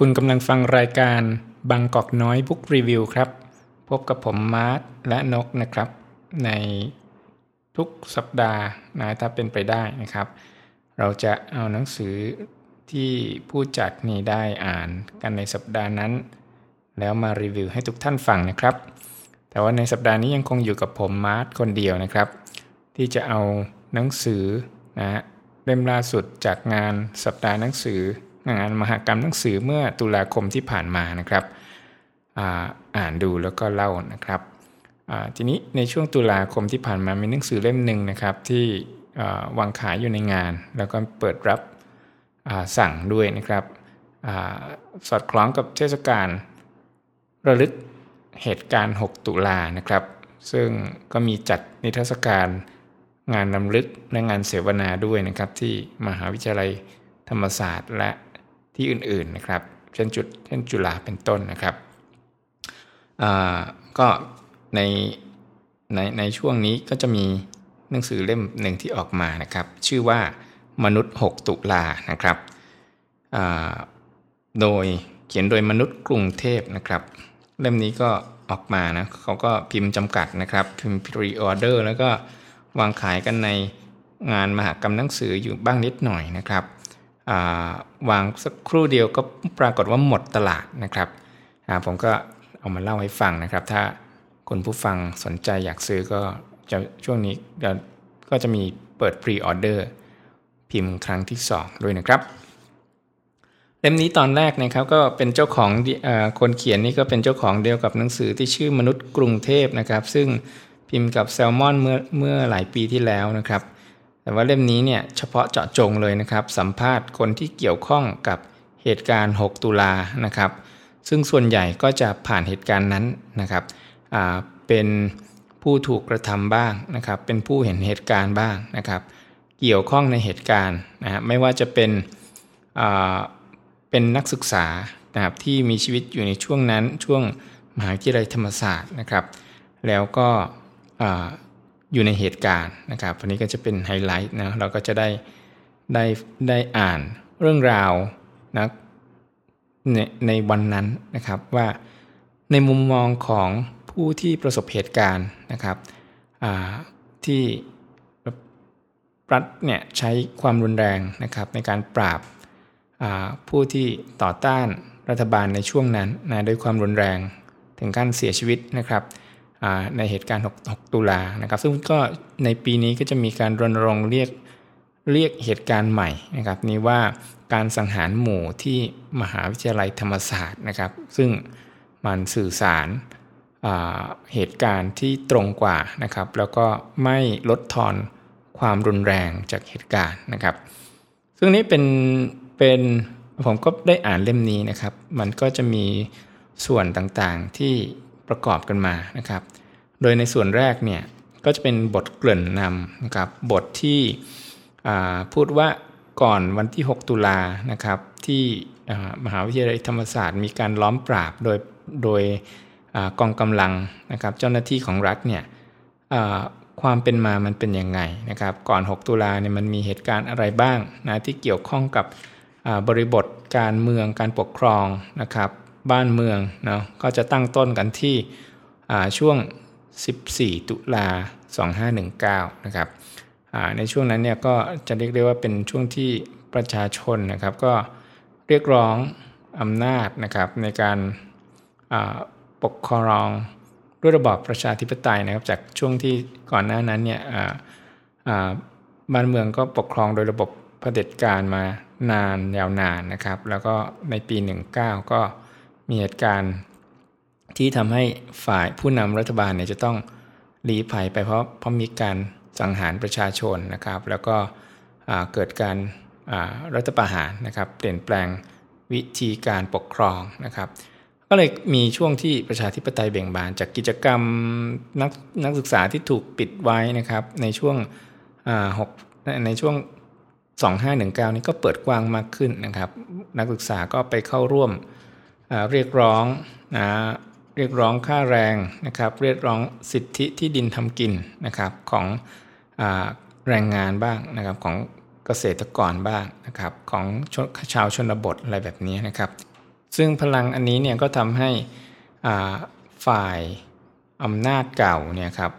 คุณกำลังฟังรายการบางกอกน้อย Book Review ครับ พบกับผมมาร์ทและนกนะครับ ในทุกสัปดาห์นะถ้าเป็นไปได้นะครับ เราจะเอาหนังสือที่ผู้จัดนี่ได้อ่านกันในสัปดาห์นั้น แล้วมารีวิวให้ทุกท่านฟังนะครับ แต่ว่าในสัปดาห์นี้ยังคงอยู่กับผมมาร์ทคนเดียวนะครับ ที่จะเอาหนังสือนะเล่มล่าสุดจากงานสัปดาห์หนังสือ งานมหกรรมหนังสือเมื่อตุลาคมที่ผ่านมานะครับอ,อ่านดูแล้วก็เล่านะครับทีนี้ในช่วงตุลาคมที่ผ่านมามีหนังสือเล่มหนึ่งนะครับที่วางขายอยู่ในงาน แล้วก็เปิดรับสั่งด้วยนะครับอสอดคล้องกับเทศกาลระลึกเหตุการณ์ 6 ตุลานะครับ ซึ่งก็มีจัดนิทรรศการงานนำลึกและงานเสวนาด้วยนะครับที่มหาวิทยาลัยธรรมศาสตร์ และ ที่อื่นๆนะครับ เช่นจุดเช่นจุฬาเป็นต้นนะครับก็ในในในช่วงนี้ก็จะมีหนังสือเล่มหนึ่งที่ออกมานะครับ ชื่อว่ามนุษย์ 6 ตุลานะครับโดยเขียนโดยมนุษย์กรุงเทพนะครับ เล่มนี้ก็ออกมานะเขาก็พิมพ์จำกัดนะครับ พิมพ์ pre-order แล้วก็วางขายกันในงานมหากรรมหนังสืออยู่บ้างนิดหน่อยนะครับ วางสักครู่เดียวก็ปรากฏว่าหมดตลาดนะครับผมก็เอามาเล่าให้ฟังนะครับ ถ้าคนผู้ฟังสนใจอยากซื้อก็จะช่วงนี้ก็จะมีเปิด pre-order พิมพ์ครั้งที่ 2 ด้วยนะครับ เล่มนี้ตอนแรกนะครับก็เป็นเจ้าของอคนเขียนนี่ก็เป็นเจ้าของเดียวกับหนังสือที่ชื่อมนุษย์กรุงเทพนะครับ ซึ่งพิมพ์กับแซลมอนเมื่อเมื่อหลายปีที่แล้วนะครับ แต่ว่าเล่มนี้เนี่ยเฉพาะเจาะจงเลยนะครับ สัมภาษณ์คนที่เกี่ยวข้องกับเหตุการณ์ 6 ตุลานะครับ ซึ่งส่วนใหญ่ก็จะผ่านเหตุการณ์นั้นนะครับเป็นผู้ถูกกระทำบ้างนะครับ เป็นผู้เห็นเหตุการณ์บ้างนะครับ เกี่ยวข้องในเหตุการณ์นะฮะไม่ว่าจะเป็นเป็นนักศึกษานะครับที่มีชีวิตอยู่ในช่วงนั้นช่วงมหาวิทยาลัยธรรมศาสตร์นะครับ แล้วก็ อยู่ในเหตุการณ์นะครับวันนี้ก็จะเป็นไฮไลท์นะเราก็จะได้ได้ได้อ่านเรื่องราวนะในในวันนั้นนะครับว่าในมุมมองของผู้ที่ประสบเหตุการณ์นะครับที่รัฐเนี่ยใช้ความรุนแรงนะครับในการปราบผู้ที่ต่อต้านรัฐบาลในช่วงนั้นนะด้วยความรุนแรงถึงการเสียชีวิตนะครับ ในเหตุการณ์6ตุลานะครับ ซึ่งก็ในปีนี้ก็จะมีการรณรงค์เรียกเรียกเหตุการณ์ใหม่นะครับ นี้ว่าการสังหารหมู่ที่มหาวิทยาลัยธรรมศาสตร์นะครับ ซึ่งมันสื่อสารเหตุการณ์ที่ตรงกว่านะครับ แล้วก็ไม่ลดทอนความรุนแรงจากเหตุการณ์นะครับ ซึ่งนี้เป็นเป็นผมก็ได้อ่านเล่มนี้นะครับ มันก็จะมีส่วนต่างๆที่ ประกอบกันมานะครับ โดยในส่วนแรกเนี่ยก็จะเป็นบทเกริ่นนำนะครับบทที่พูดว่าก่อนวันที่ 6 ตุลานะครับที่มหาวิทยาลัยธรรมศาสตร์มีการล้อมปราบโดยโดยกองกำลังนะครับเจ้าหน้าที่ของรัฐเนี่ยความเป็นมามันเป็นยังไงนะครับก่อน 6 ตุลาเนี่ยมันมีเหตุการณ์อะไรบ้างนะที่เกี่ยวข้องกับบริบทการเมืองการปกครองนะครับ บ้านเมืองเนาะก็จะตั้งต้นกันที่ช่วง 14 ตุลา 2519 นะครับในช่วงนั้นเนี่ยก็จะเรียกได้ว่าเป็นช่วงที่ประชาชนนะครับก็เรียกร้องอำนาจนะครับในการปกครองด้วยระบอบประชาธิปไตยนะครับ จากช่วงที่ก่อนหน้านั้นเนี่ยบ้านเมืองก็ปกครองโดยระบบเผด็จการมานานยาวนานนะครับ แล้วก็ในปี 19 ก็ มีเหตุการณ์ที่ทำให้ฝ่ายผู้นำรัฐบาลเนี่ยจะต้องลีภัยไปเพราะเพราะมีการสังหารประชาชนนะครับ แล้วก็เกิดการรัฐประหารนะครับ เปลี่ยนแปลงวิธีการปกครองนะครับ ก็เลยมีช่วงที่ประชาธิปไตยเบ่งบาน จากกิจกรรมนักนักศึกษาที่ถูกปิดไว้นะครับ ในช่วงหกในช่วง 2519 นี้ก็เปิดกว้างมากขึ้นนะครับ นักศึกษาก็ไปเข้าร่วม เรียกร้องนะเรียกร้องค่าแรงนะครับ เรียกร้องสิทธิที่ดินทำกินนะครับของอแรงงานบ้างนะครับของเกษตรกรบ้างนะครับของชาวชนบทอะไรแบบนี้นะครับ ซึ่งพลังอันนี้เนี่ยก็ทำให้ฝ่ายอำนาจเก่าเนี่ยครับ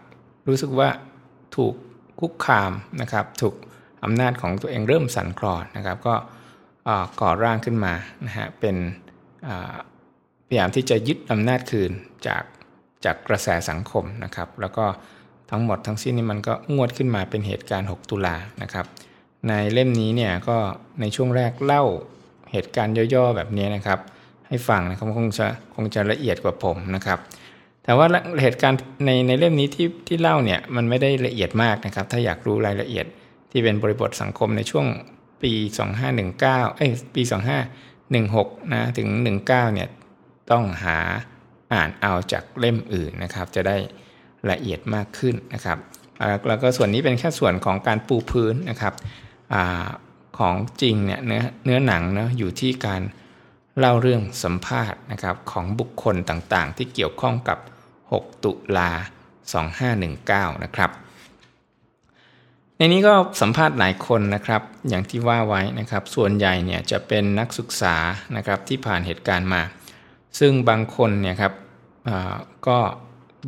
รู้สึกว่าถูกคุกคามนะครับถูกอำนาจของตัวเองเริ่มสั่นคลอนนะครับก็ก่อร่างขึ้นมานะฮะเป็น พยายามที่จะยึดอำนาจคืนจากจากกระแสสังคมนะครับ แล้วก็ทั้งหมดทั้งสิ้นนี้มันก็งวดขึ้นมาเป็นเหตุการณ์ 6 ตุลานะครับ ในเล่มนี้เนี่ยก็ในช่วงแรกเล่าเหตุการณ์ย่อๆแบบนี้นะครับ ให้ฟังนะครับคงจะคงจะละเอียดกว่าผมนะครับ แต่ว่าเหตุการณ์ในในเล่มนี้ที่ที่เล่าเนี่ยมันไม่ได้ละเอียดมากนะครับ ถ้าอยากรู้รายละเอียดที่เป็นบริบทสังคมในช่วงปี 2519 เอ้ยปี 25 16นะถึง 19เนี่ยต้องหาอ่านเอาจากเล่มอื่นนะครับ จะได้ละเอียดมากขึ้นนะครับแล้วก็ส่วนนี้เป็นแค่ส่วนของการปูพื้นนะครับอของจริงเนี่ยเนื้อเนื้อหนังเนาะอยู่ที่การเล่าเรื่องสัมภาษณ์นะครับของบุคคลต่างๆ ที่เกี่ยวข้องกับ 6 ตุลา 2519 นะครับ ในนี้ก็สัมภาษณ์หลายคนนะครับ อย่างที่ว่าไว้นะครับ ส่วนใหญ่เนี่ยจะเป็นนักศึกษานะครับที่ผ่านเหตุการณ์มา ซึ่งบางคนเนี่ยครับก็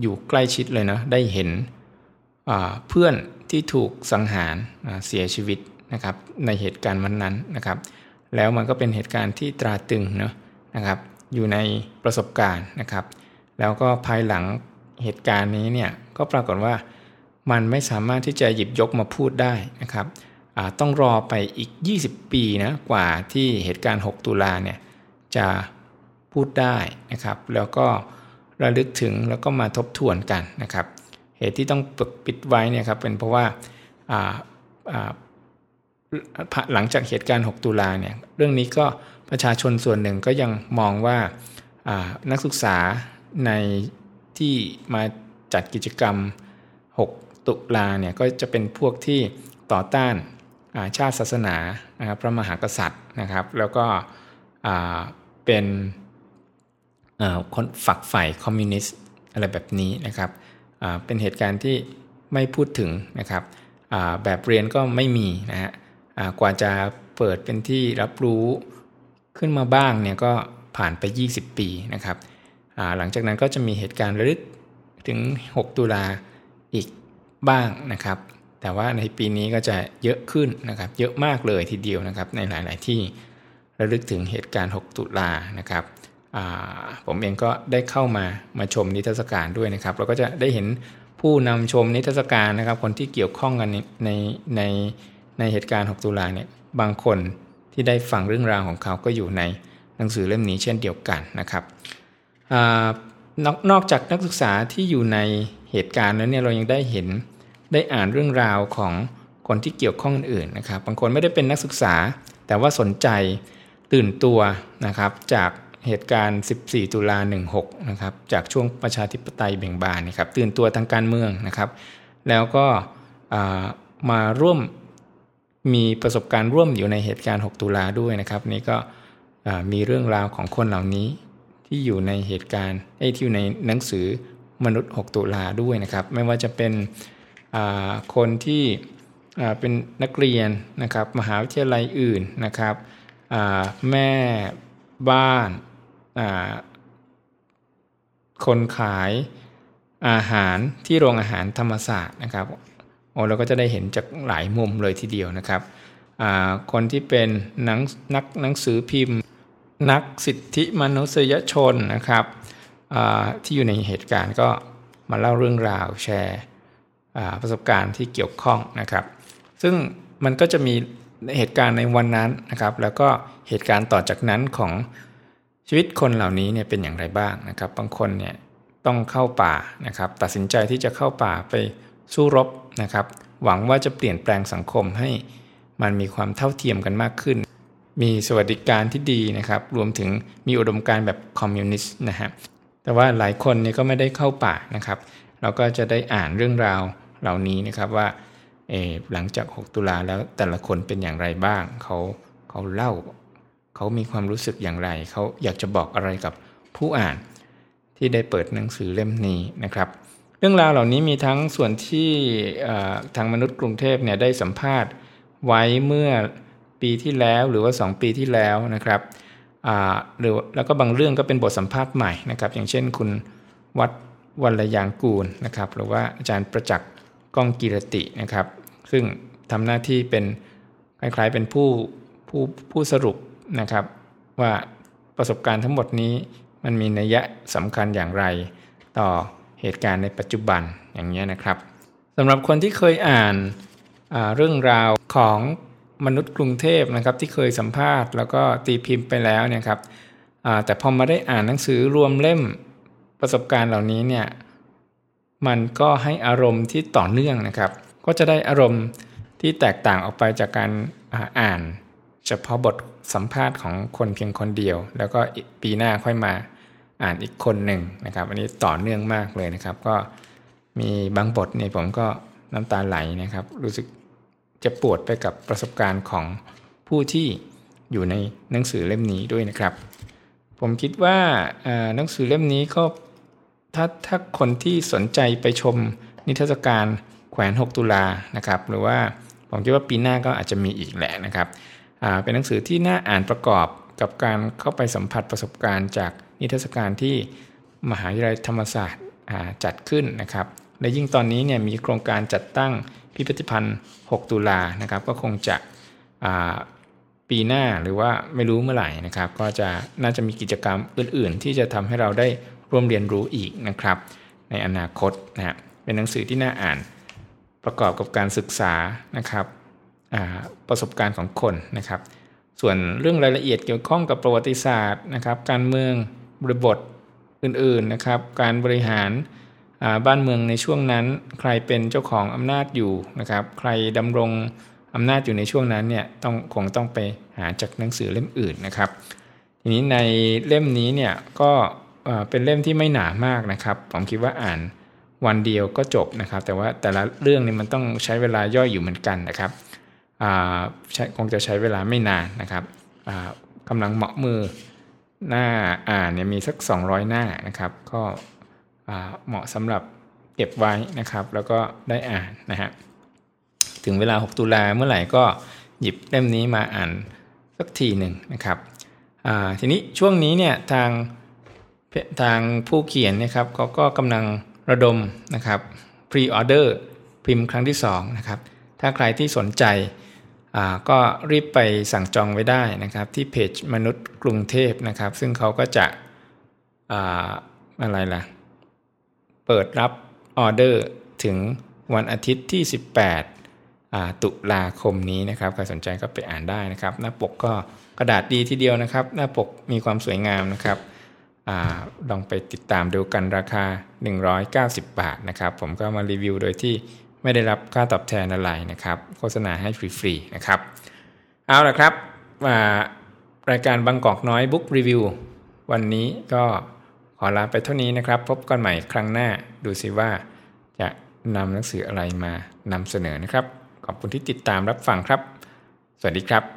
อยู่ใกล้ชิดเลยนะได้เห็นเพื่อนที่ถูกสังหารเสียชีวิตนะครับ ในเหตุการณ์วันนั้นนะครับ แล้วมันก็เป็นเหตุการณ์ที่ตราตึงเนาะนะครับ อยู่ในประสบการณ์นะครับ แล้วก็ภายหลังเหตุการณ์นี้เนี่ยก็ปรากฏว่า มันไม่สามารถที่จะหยิบยกมาพูดได้นะครับต้องรอไปอีก 20 ปีนะกว่าที่เหตุการณ์ 6 ตุลาเนี่ยจะพูดได้นะครับ แล้วก็ระลึกถึงแล้วก็มาทบทวนกันนะครับ เหตุที่ต้องป,ปิดไว้เนี่ยครับเป็นเพราะว่าหลังจากเหตุการณ์ 6 ตุลาเนี่ยเรื่องนี้ก็ประชาชนส่วนหนึ่งก็ยังมองว่านักศึกษาในที่มาจัดกิจกรรม 6 ตุลาเนี่ยก็จะเป็นพวกที่ต่อต้านชาติศาสนานะครับพระมหากษัตริย์นะครับ แล้วก็เป็นคนฝักใฝ่คอมมิวนิสต์อะไรแบบนี้นะครับเป็นเหตุการณ์ที่ไม่พูดถึงนะครับแบบเรียนก็ไม่มีนะฮะกว่าจะเปิดเป็นที่รับรู้ขึ้นมาบ้างเนี่ยก็ผ่านไป 20 ปีนะครับหลังจากนั้นก็จะมีเหตุการณ์ระลึกถึง 6 ตุลาอีก บ้างนะครับ แต่ว่าในปีนี้ก็จะเยอะขึ้นนะครับ เยอะมากเลยทีเดียวนะครับ ในหลาย ๆ ที่ระลึกถึงเหตุการณ์ 6 ตุลานะครับผมเองก็ได้เข้ามามาชมนิทรรศการด้วยนะครับ เราก็จะได้เห็นผู้นำชมนิทรรศการนะครับ คนที่เกี่ยวข้องกันในในในในเหตุการณ์ 6 ตุลาเนี่ยบางคนที่ได้ฟังเรื่องราวของเขาก็อยู่ในหนังสือเล่มนี้เช่นเดียวกันนะครับนอกนอกจากนักศึกษาที่อยู่ในเหตุการณ์แล้วเนี่ยเรายังได้เห็น ได้อ่านเรื่องราวของคนที่เกี่ยวข้องอื่นนะครับ บางคนไม่ได้เป็นนักศึกษา แต่ว่าสนใจตื่นตัวนะครับ จากเหตุการณ์ 14 ตุลา 16 นะครับ จากช่วงประชาธิปไตยเบ่งบานนะครับ ตื่นตัวทางการเมืองนะครับ แล้วก็มาร่วมมีประสบการณ์ร่วมอยู่ในเหตุการณ์ 6 ตุลาด้วยนะครับ นี่ก็มีเรื่องราวของคนเหล่านี้ที่อยู่ในเหตุการณ์ที่อยู่ในหนังสือมนุษย์ 6 ตุลาด้วยนะครับ ไม่ว่าจะเป็น คนที่เป็นนักเรียนนะครับมหาวิทยาลัยอื่นนะครับแม่บ้านคนขายอาหารที่โรงอาหารธรรมศาสตร์นะครับโอ้เราก็จะได้เห็นจากหลายมุมเลยทีเดียวนะครับคนที่เป็นนักนักหนังสือพิมพ์ นักสิทธิมนุษยชนนะครับที่อยู่ในเหตุการณ์ก็มาเล่าเรื่องราวแชร์ ประสบการณ์ที่เกี่ยวข้องนะครับ ซึ่งมันก็จะมีเหตุการณ์ในวันนั้นนะครับ แล้วก็เหตุการณ์ต่อจากนั้นของชีวิตคนเหล่านี้เนี่ยเป็นอย่างไรบ้างนะครับ บางคนเนี่ยต้องเข้าป่านะครับ ตัดสินใจที่จะเข้าป่าไปสู้รบนะครับ หวังว่าจะเปลี่ยนแปลงสังคมให้มันมีความเท่าเทียมกันมากขึ้น มีสวัสดิการที่ดีนะครับ รวมถึงมีอุดมการแบบคอมมิวนิสต์นะฮะแต่ว่าหลายคนเนี่ยก็ไม่ได้เข้าป่านะครับ เราก็จะได้อ่านเรื่องราวเหล่านี้นะครับว่าหลังจาก 6 ตุลาแล้วแต่ละคนเป็นอย่างไรบ้าง เขาเขาเล่า เขามีความรู้สึกอย่างไร เขาอยากจะบอกอะไรกับผู้อ่านที่ได้เปิดหนังสือเล่มนี้นะครับ เรื่องราวเหล่านี้มีทั้งส่วนที่ทางมนุษย์กรุงเทพเนี่ยได้สัมภาษณ์ไว้เมื่อปีที่แล้วหรือว่า 2 ปีที่แล้วนะครับหรือแล้วก็บางเรื่องก็เป็นบทสัมภาษณ์ใหม่นะครับ อย่างเช่นคุณวัด วัลยางกูลนะครับหรือว่าอาจารย์ประจักษ์ก้องกิรตินะครับ ซึ่งทำหน้าที่เป็นคล้ายๆเป็นผู้ผู้ผู้สรุปนะครับ ว่าประสบการณ์ทั้งหมดนี้มันมีนัยยะสำคัญอย่างไร ต่อเหตุการณ์ในปัจจุบันอย่างนี้นะครับสำหรับคนที่เคยอ่านเรื่องราวของมนุษย์กรุงเทพนะครับที่เคยสัมภาษณ์แล้วก็ตีพิมพ์ไปแล้วเนี่ยครับแต่พอมาได้อ่านหนังสือรวมเล่ม ประสบการณ์เหล่านี้เนี่ยมันก็ให้อารมณ์ที่ต่อเนื่องนะครับ ก็จะได้อารมณ์ที่แตกต่างออกไปจากการอ่าน เฉพาะบทสัมภาษณ์ของคนเพียงคนเดียว แล้วก็ปีหน้าค่อยมาอ่านอีกคนหนึ่งนะครับ อันนี้ต่อเนื่องมากเลยนะครับ ก็มีบางบทเนี่ยผมก็น้ำตาไหลนะครับ รู้สึกจะปวดไปกับประสบการณ์ของผู้ที่อยู่ในหนังสือเล่มนี้ด้วยนะครับ ผมคิดว่าหนังสือเล่มนี้ก็ ถ้าถ้าคนที่สนใจไปชมนิทรรศการแขวน 6 ตุลานะครับหรือว่าผมคิดว่าปีหน้าก็อาจจะมีอีกแหละนะครับเป็นหนังสือที่น่าอ่านประกอบกับการเข้าไปสัมผัสประสบการณ์จากนิทรรศการที่มหาวิทยาลัยธรรมศาสตร์จัดขึ้นนะครับ และยิ่งตอนนี้เนี่ยมีโครงการจัดตั้งพิพิธภัณฑ์ 6 ตุลานะครับ ก็คงจะปีหน้าหรือว่าไม่รู้เมื่อไหร่นะครับ ก็จะน่าจะมีกิจกรรมอื่น ๆ ที่จะทำให้เราได้ ร่วมเรียนรู้อีกนะครับ ในอนาคตนะเป็นหนังสือที่น่าอ่านประกอบกับการศึกษานะครับประสบการณ์ของคนนะครับ ส่วนเรื่องรายละเอียดเกี่ยวข้องกับประวัติศาสตร์นะครับ การเมืองบริบทอื่นๆนะครับ การบริหารบ้านเมืองในช่วงนั้น ใครเป็นเจ้าของอำนาจอยู่นะครับ ใครดำรงอำนาจอยู่ในช่วงนั้นเนี่ยต้องคงต้องไปหาจากหนังสือเล่มอื่นนะครับ ทีนี้ในเล่มนี้เนี่ยก็ เป็นเล่มที่ไม่หนามากนะครับ ผมคิดว่าอ่านวันเดียวก็จบนะครับ แต่ว่าแต่ละเรื่องนี่มันต้องใช้เวลาย่อยอยู่เหมือนกันนะครับคงจะใช้เวลาไม่นานนะครับกำลังเหมาะมือหน้าอ่านเนี่ยมีสัก 200 หน้านะครับ ก็เหมาะสำหรับเก็บไว้นะครับ แล้วก็ได้อ่านนะฮะถึงเวลา 6 ตุลาเมื่อไหร่ก็หยิบเล่มนี้มาอ่านสักทีหนึ่งนะครับทีนี้ช่วงนี้เนี่ยทาง ทางผู้เขียนนะครับเขาก็กำลังระดมนะครับพรีออเดอร์พิมพ์ครั้งที่2นะครับถ้าใครที่สนใจก็รีบไปสั่งจองไว้ได้นะครับ ที่เพจมนุษย์กรุงเทพนะครับ ซึ่งเขาก็จะอะไรล่ะ เปิดรับออเดอร์ถึงวันอาทิตย์ที่ 18 ตุลาคมนี้นะครับ ใครสนใจก็ไปอ่านได้นะครับ หน้าปกก็กระดาษดีทีเดียวนะครับ หน้าปกมีความสวยงามนะครับ ลองไปติดตามดูกันราคา 190 บาทนะครับ ผมก็มารีวิวโดยที่ไม่ได้รับค่าตอบแทนอะไรนะครับ โฆษณาให้ฟรีๆนะครับ เอาละครับรายการบางกอกน้อยบุ๊กรีวิววันนี้ก็ขอลาไปเท่านี้นะครับ พบกันใหม่ครั้งหน้าดูสิว่าจะนำหนังสืออะไรมานำเสนอนะครับ ขอบคุณที่ติดตามรับฟังครับ สวัสดีครับ